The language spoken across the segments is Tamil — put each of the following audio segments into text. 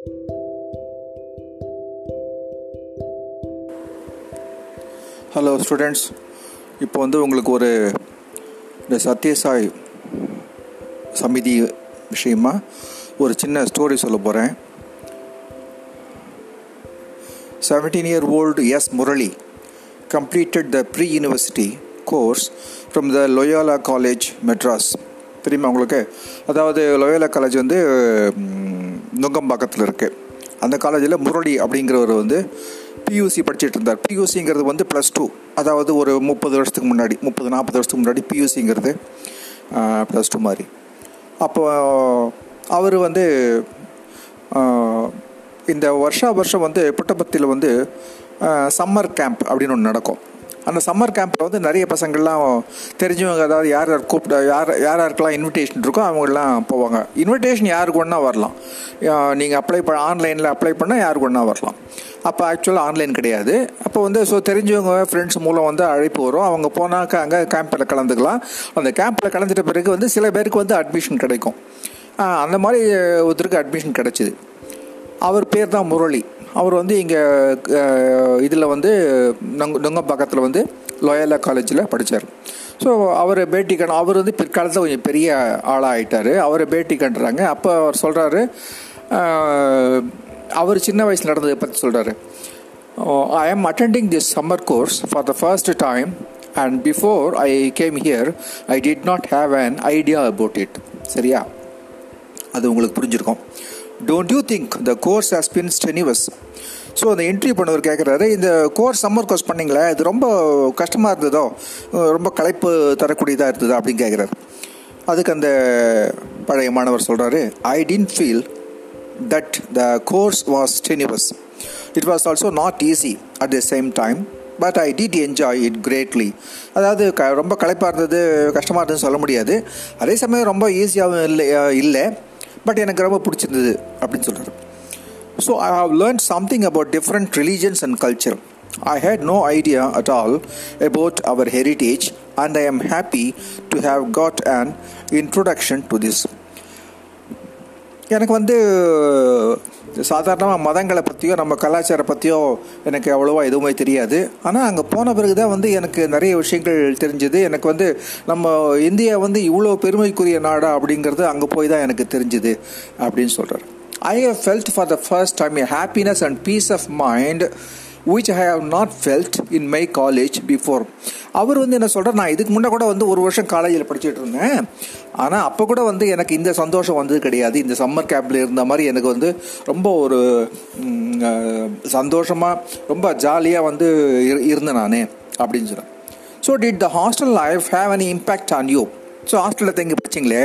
ஹலோ ஸ்டூடெண்ட்ஸ் இப்போ வந்து உங்களுக்கு ஒரு இந்த சத்யசாய் சமிதி விஷயமா ஒரு சின்ன ஸ்டோரி சொல்ல போகிறேன் seventeen year old as Murali completed the pre university course from the Loyola college Madras தெரியுமா உங்களுக்கு? அதாவது லொயோலா காலேஜ் வந்து நுங்கம்பாக்கத்தில் இருக்குது அந்த காலேஜில் முரளி அப்படிங்கிறவர் வந்து பியூசி படிச்சுட்டு இருந்தார். பியூசிங்கிறது வந்து ப்ளஸ் டூ அதாவது ஒரு முப்பது வருஷத்துக்கு முன்னாடி முப்பது நாற்பது வருஷத்துக்கு முன்னாடி பியூசிங்கிறது ப்ளஸ் டூ மாதிரி. அப்போ அவர் வந்து இந்த வருஷா வருஷம் வந்து புட்டபத்தியில் வந்து சம்மர் கேம்ப் அப்படின்னு ஒன்று நடக்கும். அந்த சம்மர் கேம்பில் வந்து நிறைய பசங்கள்லாம் தெரிஞ்சவங்க அதாவது யார் யார் கூப்பிட யார் யார் யாருக்கெல்லாம் இன்விடேஷன் இருக்கோ அவங்கெல்லாம் போவாங்க. இன்விடேஷன் யாருக்கு ஒன்றா வரலாம். நீங்கள் அப்ளை பண்ண ஆன்லைனில் அப்ளை பண்ணால் யாருக்கு ஒன்றா வரலாம். அப்போ ஆக்சுவலாக ஆன்லைன் கிடையாது. அப்போ வந்து ஸோ தெரிஞ்சவங்க ஃப்ரெண்ட்ஸ் மூலம் வந்து அழைப்பு வரும். அவங்க போனாக்க அங்கே கேம்பில் கலந்துக்கலாம். அந்த கேம்பில் கலந்துட்ட பிறகு வந்து சில பேருக்கு வந்து அட்மிஷன் கிடைக்கும். அந்த மாதிரி ஒருத்தருக்கு அட்மிஷன் கிடைச்சிது. அவர் பேர் தான் முரளி. அவர் வந்து இங்கே இதில் வந்து நங்க நுங்கம்பாக்கத்தில் வந்து லோயலா காலேஜில் படித்தார் ஸோ அவர் பேட்டி கண் அவர் வந்து பிற்காலத்தில் கொஞ்சம் பெரிய ஆளாக ஆயிட்டார் அவரை பேட்டி கண்டுறாங்க. அப்போ அவர் சொல்கிறாரு அவர் சின்ன வயசில் நடந்ததை பற்றி சொல்கிறாரு I am attending this summer course for the first time and before I came here I did not have an idea about it சரியா? அது உங்களுக்கு புரிஞ்சிருக்கும். Don't you think the course has been strenuous so அந்த என்ட்ரி பண்ணவர் கேட்குறாரு இந்த கோர்ஸ் சம்மர் கோர்ஸ் பண்ணிங்களே இது ரொம்ப கஷ்டமாக இருந்ததோ? ரொம்ப களைப்பு தரக்கூடியதாக இருந்ததா? அப்படின்னு கேட்குறாரு அதுக்கு அந்த பழைய மாணவர் சொல்கிறாரு I tend feel that the course was strenuous it was also not easy at the same time but I did enjoy it greatly அதாவது க ரொம்ப களைப்பாக இருந்தது கஷ்டமாக இருந்ததுன்னு சொல்ல முடியாது. அதே சமயம் ரொம்ப ஈஸியாகவும் இல்லை இல்லை. பட் எனக்கு ரொம்ப பிடிச்சிருந்தது அப்படின்னு சொல்கிறார் so I have learn something about different religions and culture I had no idea at all about our heritage and I am happy to have got an introduction to this எனக்கு வந்து சாதாரணமாக மதங்களை பற்றியோ நம்ம கலாச்சாரம் பற்றியோ எனக்கு அவ்வளோவா எதுவுமே தெரியாது. ஆனால் அங்கே போன பிறகு தான் வந்து எனக்கு நிறைய விஷயங்கள் தெரிஞ்சுது. எனக்கு வந்து நம்ம இந்தியா வந்து இவ்வளோ பெருமைக்குரிய நாடா அப்படிங்கிறது அங்கே போய் தான் எனக்கு தெரிஞ்சுது அப்படின்னு சொல்கிறார் I have felt for the first time a happiness and peace of mind which I have not felt in my college before அவர் வந்து என்ன சொல்கிறார் நான் இதுக்கு முன்னே கூட வந்து ஒரு வருஷம் காலேஜில் படிச்சுட்டு இருந்தேன். ஆனால் அப்போ கூட வந்து எனக்கு இந்த சந்தோஷம் வந்தது கிடையாது. இந்த சம்மர் கேம்பில் இருந்த மாதிரி எனக்கு வந்து ரொம்ப ஒரு சந்தோஷமாக ரொம்ப ஜாலியாக வந்து இரு- இருந்தேன் நான் அப்படின்னு சொன்னேன் so did the hostel life have any impact on you so ஹாஸ்டலில் தங்கி படிச்சிங்களே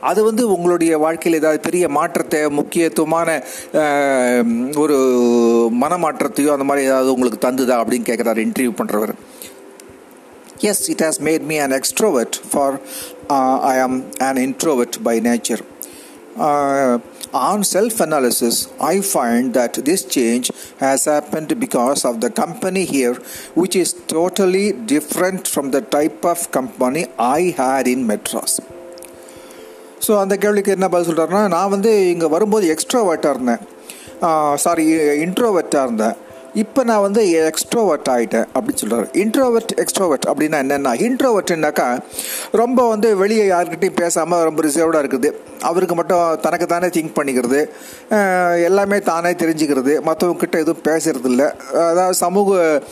அது வந்து உங்களுடைய வாழ்க்கையில் ஏதாவது பெரிய மாற்றத்தை முக்கியத்துவமான ஒரு மனமாற்றத்தையோ அந்த மாதிரி ஏதாவது உங்களுக்கு தந்துதா அப்படின்னு கேட்குறாரு interview பண்ணுறவர் yes it has made me an extrovert for I am an introvert by nature on self analysis, I find that this change has happened because of the company here, which is totally different from the type of company I had in Madras. So அந்த கேள்விக்கு என்ன பதில் சொல்கிறாருன்னா நான் வந்து இங்கே வரும்போது எக்ஸ்ட்ரோவர்ட்டாக இருந்தேன் சாரி இன்ட்ரோவர்ட்டாக இருந்தேன் இப்போ நான் வந்து எக்ஸ்ட்ரோவர்ட் ஆகிட்டேன் அப்படின்னு சொல்கிறார் இன்ட்ரோவர்ட் எக்ஸ்ட்ரோவர்ட் அப்படின்னா என்னென்னா இன்ட்ரோவர்ட்னாக்கா ரொம்ப வந்து வெளியே யாருக்கிட்டையும் பேசாமல் ரொம்ப ரிசர்வ்டாக இருக்குது. அவருக்கு மட்டும் தனக்கு தானே திங்க் பண்ணிக்கிறது. எல்லாமே தானே தெரிஞ்சுக்கிறது. மற்றவங்கக்கிட்ட எதுவும் பேசுகிறது இல்லை. அதாவது சமூக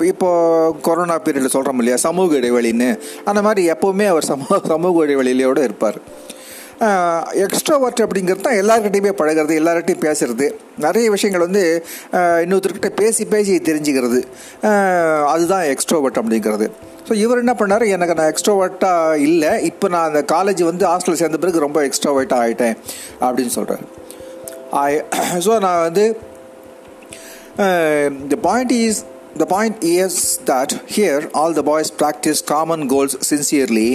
இப்போது கொரோனா பீரியடில் சொல்கிறோம் இல்லையா? சமூக இடைவெளின்னு. அந்த மாதிரி எப்போவுமே அவர் சமூக சமூக இடைவெளியிலோடு இருப்பார். எக்ஸ்ட்ரோவர்ட் அப்படிங்கிறது தான் எல்லாருக்கிட்டையுமே பழகிறது எல்லார்கிட்டையும் பேசுறது. நிறைய விஷயங்கள் வந்து இன்னொருத்தர்கிட்ட பேசி பேசி தெரிஞ்சுக்கிறது. அதுதான் எக்ஸ்ட்ரோவர்ட் அப்படிங்கிறது. ஸோ இவர் என்ன பண்ணார்? எனக்கு நான் எக்ஸ்ட்ரோவர்ட்டாக இல்லை. இப்போ நான் அந்த காலேஜ் வந்து ஹாஸ்டலில் சேர்ந்த பிறகு ரொம்ப எக்ஸ்ட்ரோவர்ட்டாக ஆகிட்டேன் அப்படின்னு சொல்கிறார் ஸோ நான் வந்து the point is the point is that here all the boys practice common goals sincerely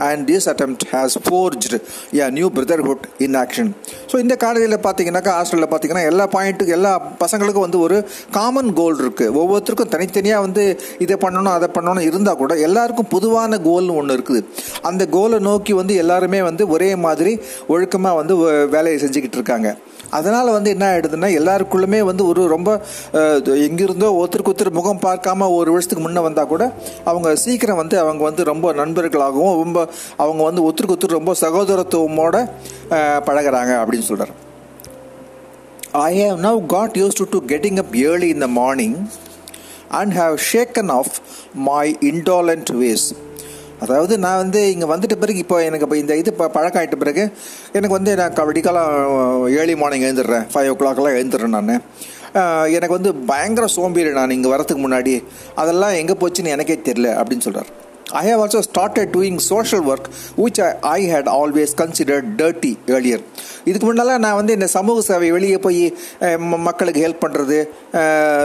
and this attempt has forged a new brotherhood in action so இந்த காலேஜில் பார்த்தீங்கன்னாக்கா ஹாஸ்டலில் பார்த்தீங்கன்னா எல்லா பாயிண்ட்டுக்கு எல்லா பசங்களுக்கும் வந்து ஒரு காமன் கோல் இருக்குது ஒவ்வொருத்தருக்கும் தனித்தனியாக வந்து இதை பண்ணணும் அதை பண்ணணும் இருந்தால் கூட எல்லாருக்கும் பொதுவான கோல்னு ஒன்று இருக்குது. அந்த கோலை நோக்கி வந்து எல்லாருமே வந்து ஒரே மாதிரி ஒழுக்கமாக வந்து வேலையை செஞ்சுக்கிட்டு இருக்காங்க. அதனால் வந்து என்ன ஆகிடுதுன்னா எல்லாருக்குள்ளுமே வந்து ஒரு ரொம்ப அஹ், எங்கிருந்தோ ஒருத்தருக்கு ஒருத்தர் முகம் பார்க்காம ஒரு வருஷத்துக்கு முன்னே வந்தால் கூட அவங்க சீக்கிரம் வந்து அவங்க வந்து ரொம்ப நண்பர்களாகவும் ரொம்ப அவங்க வந்து ஒத்துருக்கு ஒத்துரு ரொம்ப சகோதரத்துவமோட பழகிறாங்க பழகுறாங்க அப்படின்னு சொல்கிறார் I have now got used to to getting up early in the morning and have shaken off my indolent ways அதாவது நான் வந்து இங்கே வந்துட்ட பிறகு இப்போ எனக்கு இப்போ இந்த இது இப்போ பழக்கம் ஆயிட்ட பிறகு எனக்கு வந்து நான் விடிக்காலம் ஏர்லி மார்னிங் எழுந்துடுறேன். ஃபைவ் ஓ கிளாக்லாம் எழுந்துடுறேன் நான். எனக்கு வந்து பயங்கர சோம்பேறி நான் இங்கே வரதுக்கு முன்னாடி. அதெல்லாம் எங்கே போச்சுன்னு எனக்கே தெரில அப்படின்னு சொல்கிறார் I have also started doing social work which I, I had always considered dirty earlier. இதுக்கு முன்னெல்லாம் நான் வந்து இந்த சமூக சேவை வெளியே போய் மக்களுக்கு ஹெல்ப் பண்ணுறது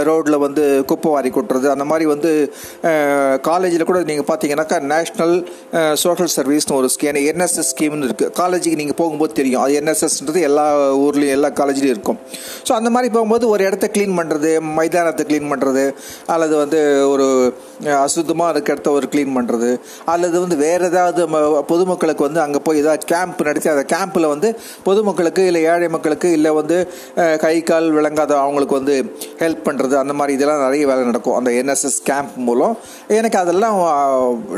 ரோட்டில் வந்து குப்பை வாரி கொட்டுறது அந்த மாதிரி வந்து காலேஜில் கூட நீங்கள் பார்த்தீங்கன்னாக்கா நேஷ்னல் சோஷியல் சர்வீஸ்னு ஒரு ஸ்கீம் என்எஸ்எஸ் ஸ்கீம்னு இருக்குது காலேஜுக்கு நீங்கள் போகும்போது தெரியும். அது என்எஸ்எஸ்ன்றது எல்லா ஊர்லேயும் எல்லா காலேஜ்லேயும் இருக்கும். ஸோ அந்த மாதிரி போகும்போது ஒரு இடத்த க்ளீன் பண்ணுறது மைதானத்தை க்ளீன் பண்ணுறது அல்லது வந்து ஒரு அசுத்தமாக இருக்க இடத்த ஒரு க்ளீன் பண்ணுறது அல்லது வந்து வேறு ஏதாவது ம- பொதுமக்களுக்கு வந்து அங்கே போய் ஏதாவது கேம்ப் நடத்தி அந்த கேம்பில் வந்து பொதுமக்களுக்கு இல்லை ஏழை மக்களுக்கு இல்லை வந்து கை கால் விளங்காத அவங்களுக்கு வந்து ஹெல்ப் பண்ணுறது அந்த மாதிரி இதெல்லாம் நிறைய வேலை நடக்கும். அந்த என்எஸ்எஸ் கேம்ப் மூலம். எனக்கு அதெல்லாம்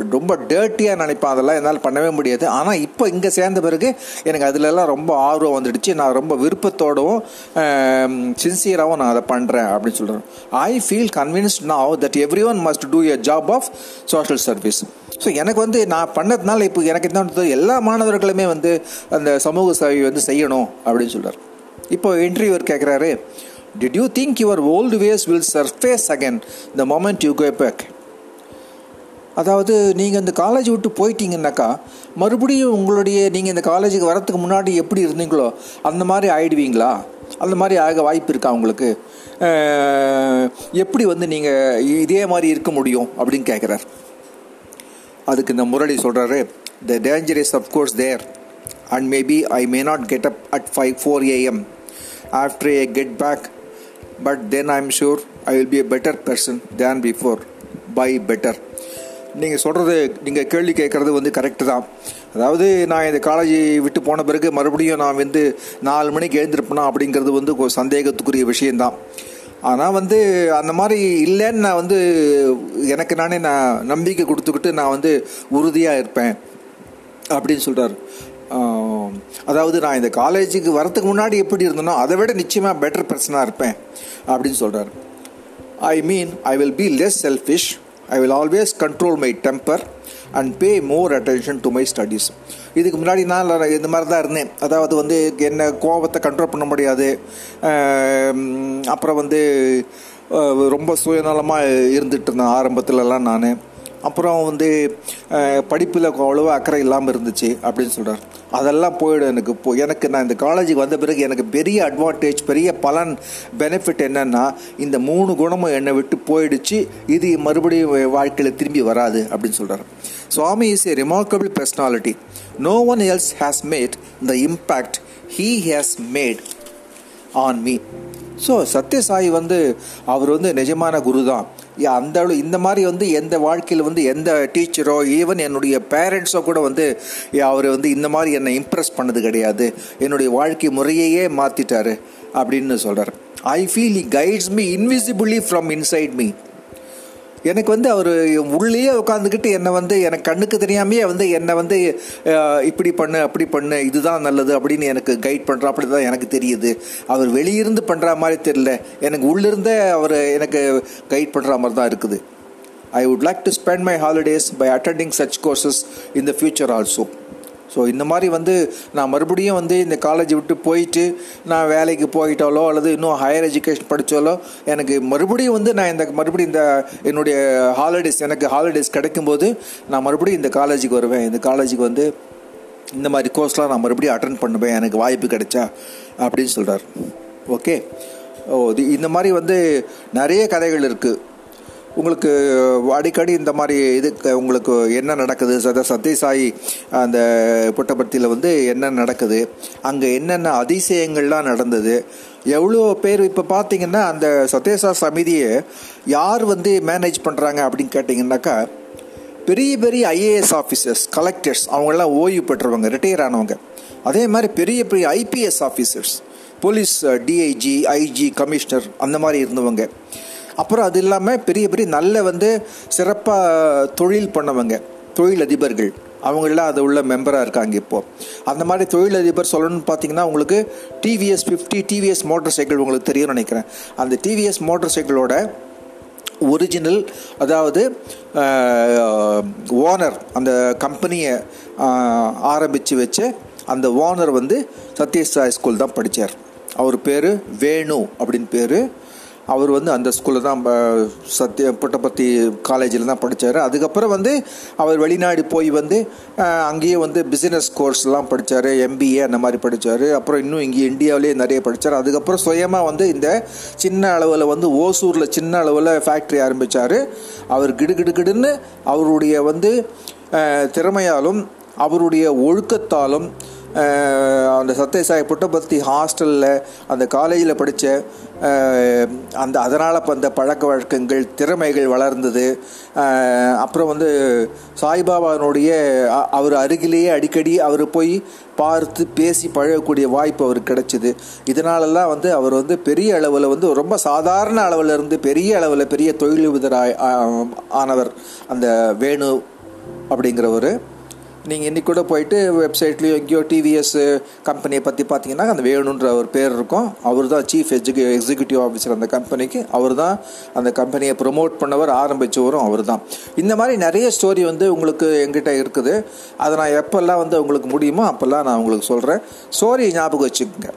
ரொம்ப டேர்ட்டியாக நினைப்பேன். அதெல்லாம் என்னால் பண்ணவே முடியாது. ஆனால் இப்போ இங்கே சேர்ந்த பிறகு எனக்கு அதுலலாம் ரொம்ப ஆர்வம் வந்துடுச்சு. நான் ரொம்ப விருப்பத்தோடவும் சின்சியராகவும் நான் அதை பண்ணுறேன் அப்படின்னு சொல்கிறேன் I feel convinced now that everyone must do a job of social service so எனக்கு வந்து நான் பண்ணதுனால இப்போ எனக்கு என்ன எல்லா மாணவர்களுமே வந்து அந்த சமூக சேவை வந்து செய்யணும் அப்படின்னு சொல்கிறார் இப்போ இன்டர்வியூவர் கேட்குறாரு did you think your old ways will surface again the moment you go back அதாவது நீங்கள் இந்த காலேஜ் விட்டு போயிட்டீங்கன்னாக்கா மறுபடியும் உங்களுடைய நீங்கள் இந்த காலேஜுக்கு வரத்துக்கு முன்னாடி எப்படி இருந்தீங்களோ அந்த மாதிரி ஆயிடுவீங்களா? அந்த மாதிரி ஆக வாய்ப்பு இருக்கா உங்களுக்கு? எப்படி வந்து நீங்கள் இதே மாதிரி இருக்க முடியும் அப்படின்னு கேட்குறாரு அதுக்கு இந்த முரளி சொல்கிறாரு the danger is of course there and maybe I may not get up at five four AM after I get back but then I am sure I will be a better person than before by better நீங்கள் சொல்கிறது நீங்கள் கேள்வி கேட்குறது வந்து கரெக்டு தான். அதாவது நான் இந்த காலேஜ் விட்டு போன பிறகு மறுபடியும் நான் வந்து நாலு மணிக்கு எழுந்திருப்பேனா அப்படிங்கிறது வந்து ஒரு சந்தேகத்துக்குரிய விஷயந்தான் ஆனால் வந்து அந்த மாதிரி இல்லைன்னு நான் வந்து எனக்கு நானே நான் நம்பிக்கை கொடுத்துக்கிட்டு நான் வந்து உறுதியாக இருப்பேன் அப்படின்னு சொல்கிறார் அதாவது நான் இந்த காலேஜுக்கு வரத்துக்கு முன்னாடி எப்படி இருந்தேனோ அதை விட நிச்சயமாக பெட்டர் பர்சனாக இருப்பேன் அப்படின்னு சொல்கிறார் I mean I will be less selfish I will always control my temper and pay more attention to my studies இதுக்கு முன்னாடி நான் இந்த மாதிரி தான் இருந்தேன். அதாவது வந்து என்ன கோபத்தை கண்ட்ரோல் பண்ண முடியாது. அப்புறம் வந்து ரொம்ப சுயநலமாக இருந்துட்டு இருந்தேன் ஆரம்பத்துலலாம் நான். அப்புறம் வந்து படிப்பில் அவ்வளோவா அக்கறை இல்லாமல் இருந்துச்சு அப்படின்னு சொல்கிறார் அதெல்லாம் போயிடும் எனக்கு இப்போ எனக்கு நான் இந்த காலேஜுக்கு வந்த பிறகு எனக்கு பெரிய அட்வான்டேஜ் பெரிய பலன் பெனிஃபிட் என்னென்னா இந்த மூணு குணமும் என்னை விட்டு போயிடுச்சு இது மறுபடியும் வாழ்க்கையில் திரும்பி வராது அப்படின்னு சொல்கிறார் Swami is a remarkable personality no one else has made the impact he has made on me so Sathya Sai வந்து அவர் வந்து நிஜமான குரு தான் யா, அந்த அளவு இந்த மாதிரி வந்து எந்த வாழ்க்கையில் வந்து எந்த டீச்சரோ ஈவன் என்னுடைய பேரண்ட்ஸோ கூட வந்து அவர் வந்து இந்த மாதிரி என்னை இம்ப்ரெஸ் பண்ணது கிடையாது. என்னுடைய வாழ்க்கை முறையையே மாற்றிட்டாரு அப்படின்னு சொல்கிறார் I feel he guides me invisibly from inside me எனக்கு வந்து அவர் உள்ளேயே உட்காந்துக்கிட்டு என்னை வந்து எனக்கு கண்ணுக்கு தெரியாமையே வந்து என்னை வந்து இப்படி பண்ணு அப்படி பண்ணு இதுதான் நல்லது அப்படின்னு எனக்கு கைட் பண்ணுற அப்படி தான் எனக்கு தெரியுது. அவர் வெளியிருந்து பண்ணுற மாதிரி தெரியல. எனக்கு உள்ளிருந்தே அவர் எனக்கு கைட் பண்ணுற மாதிரி தான் இருக்குது. I would like to spend my holidays by attending such courses in the future also so இந்த மாதிரி வந்து நான் மறுபடியும் வந்து இந்த காலேஜ் விட்டு போயிட்டு நான் வேலைக்கு போயிட்டாலோ அல்லது இன்னும் ஹையர் எஜுகேஷன் படித்தாலோ எனக்கு மறுபடியும் வந்து நான் இந்த மறுபடியும் இந்த என்னுடைய ஹாலிடேஸ் எனக்கு ஹாலிடேஸ் கிடைக்கும்போது நான் மறுபடியும் இந்த காலேஜுக்கு வருவேன். இந்த காலேஜுக்கு வந்து இந்த மாதிரி கோர்ஸ்லாம் நான் மறுபடியும் அட்டன் பண்ணுவேன். எனக்கு வாய்ப்பு கிடைச்சா அப்படின்னு சொல்கிறார் ஓகே ஓ இது இந்த மாதிரி வந்து நிறைய கதைகள் இருக்குது உங்களுக்கு அடிக்கடி இந்த மாதிரி இது உங்களுக்கு என்ன நடக்குது? சத சத்யசாயி அந்த புட்டபர்த்தியில் வந்து என்ன நடக்குது? அங்கே என்னென்ன அதிசயங்கள்லாம் நடந்தது? எவ்வளோ பேர் இப்போ பார்த்தீங்கன்னா அந்த சத்யசா சமிதியை யார் வந்து மேனேஜ் பண்ணுறாங்க அப்படின்னு கேட்டிங்கன்னாக்கா பெரிய பெரிய ஐஏஎஸ் ஆஃபீஸர்ஸ் கலெக்டர்ஸ் அவங்கெல்லாம் ஓய்வு பெற்றவங்க ரிட்டையர் ஆனவங்க. அதே மாதிரி பெரிய பெரிய IPS officers police DIG IG commissioner அந்த மாதிரி இருந்தவங்க. அப்புறம் அது இல்லாமல் பெரிய பெரிய நல்ல வந்து சிறப்பாக தொழில் பண்ணவங்க தொழிலதிபர்கள். அவங்களெலாம் அது உள்ள மெம்பராக இருக்காங்க இப்போது அந்த மாதிரி தொழிலதிபர் சொல்லணும்னு பார்த்தீங்கன்னா உங்களுக்கு TVS fifty TVS motor cycle உங்களுக்கு தெரியும்னு நினைக்கிறேன். அந்த டிவிஎஸ் மோட்டர் சைக்கிளோட ஒரிஜினல் அதாவது ஓனர் அந்த கம்பெனியை ஆரம்பித்து வச்சு அந்த ஓனர் வந்து சத்யசாய் ஸ்கூல் தான் படித்தார் அவர் பேர் வேணு அப்படின்னு பேர். அவர் வந்து அந்த ஸ்கூலில் தான் சத்ய புட்டபர்த்தி காலேஜில் தான் படித்தார் அதுக்கப்புறம் வந்து அவர் வெளிநாடு போய் வந்து அங்கேயே வந்து பிஸ்னஸ் கோர்ஸ்லாம் படித்தார் எம்பிஏ அந்த மாதிரி படித்தார் அப்புறம் இன்னும் இங்கே இந்தியாவிலே நிறைய படித்தார் அதுக்கப்புறம் சுயமாக வந்து இந்த சின்ன அளவில் வந்து ஓசூரில் சின்ன அளவில் ஃபேக்ட்ரி ஆரம்பித்தார் அவர் கிடுகிடுகிடுன்னு அவருடைய வந்து திறமையாலும் அவருடைய ஒழுக்கத்தாலும் அந்த சத்யசாய் புட்டபர்த்தி ஹாஸ்டலில் அந்த காலேஜில் படித்த அந்த அதனால் அந்த பழக்க வழக்கங்கள் திறமைகள் வளர்ந்தது. அப்புறம் வந்து சாய்பாபானுடைய அவர் அருகிலேயே அடிக்கடி அவர் போய் பார்த்து பேசி பழகக்கூடிய வாய்ப்பு அவருக்கு கிடைச்சிது. இதனாலலாம் வந்து அவர் வந்து பெரிய அளவில் வந்து ரொம்ப சாதாரண அளவில் இருந்து பெரிய அளவில் பெரிய தொழிலதிபர் ஆனவர். அந்த வேணு அப்படிங்கிறவர். நீங்கள் இன்றைக்கி கூட போயிட்டு வெப்சைட்லேயோ எங்கேயோ டிவிஎஸ் கம்பெனியை பற்றி பார்த்தீங்கன்னா அந்த வேணுன்ற ஒரு பேர் இருக்கும். அவர் தான் சீஃப் எஜுகே எக்ஸிக்யூட்டிவ் ஆஃபீஸர் அந்த கம்பெனிக்கு அவர் தான் அந்த கம்பெனியை ப்ரொமோட் பண்ணவர் ஆரம்பித்தவரும் அவர் தான். இந்த மாதிரி நிறைய ஸ்டோரி வந்து உங்களுக்கு எங்கிட்ட இருக்குது. அதை நான் எப்போல்லாம் வந்து உங்களுக்கு முடியுமோ அப்போல்லாம் நான் உங்களுக்கு சொல்கிறேன் ஸ்டோரி ஞாபகம் வச்சுக்கோங்க.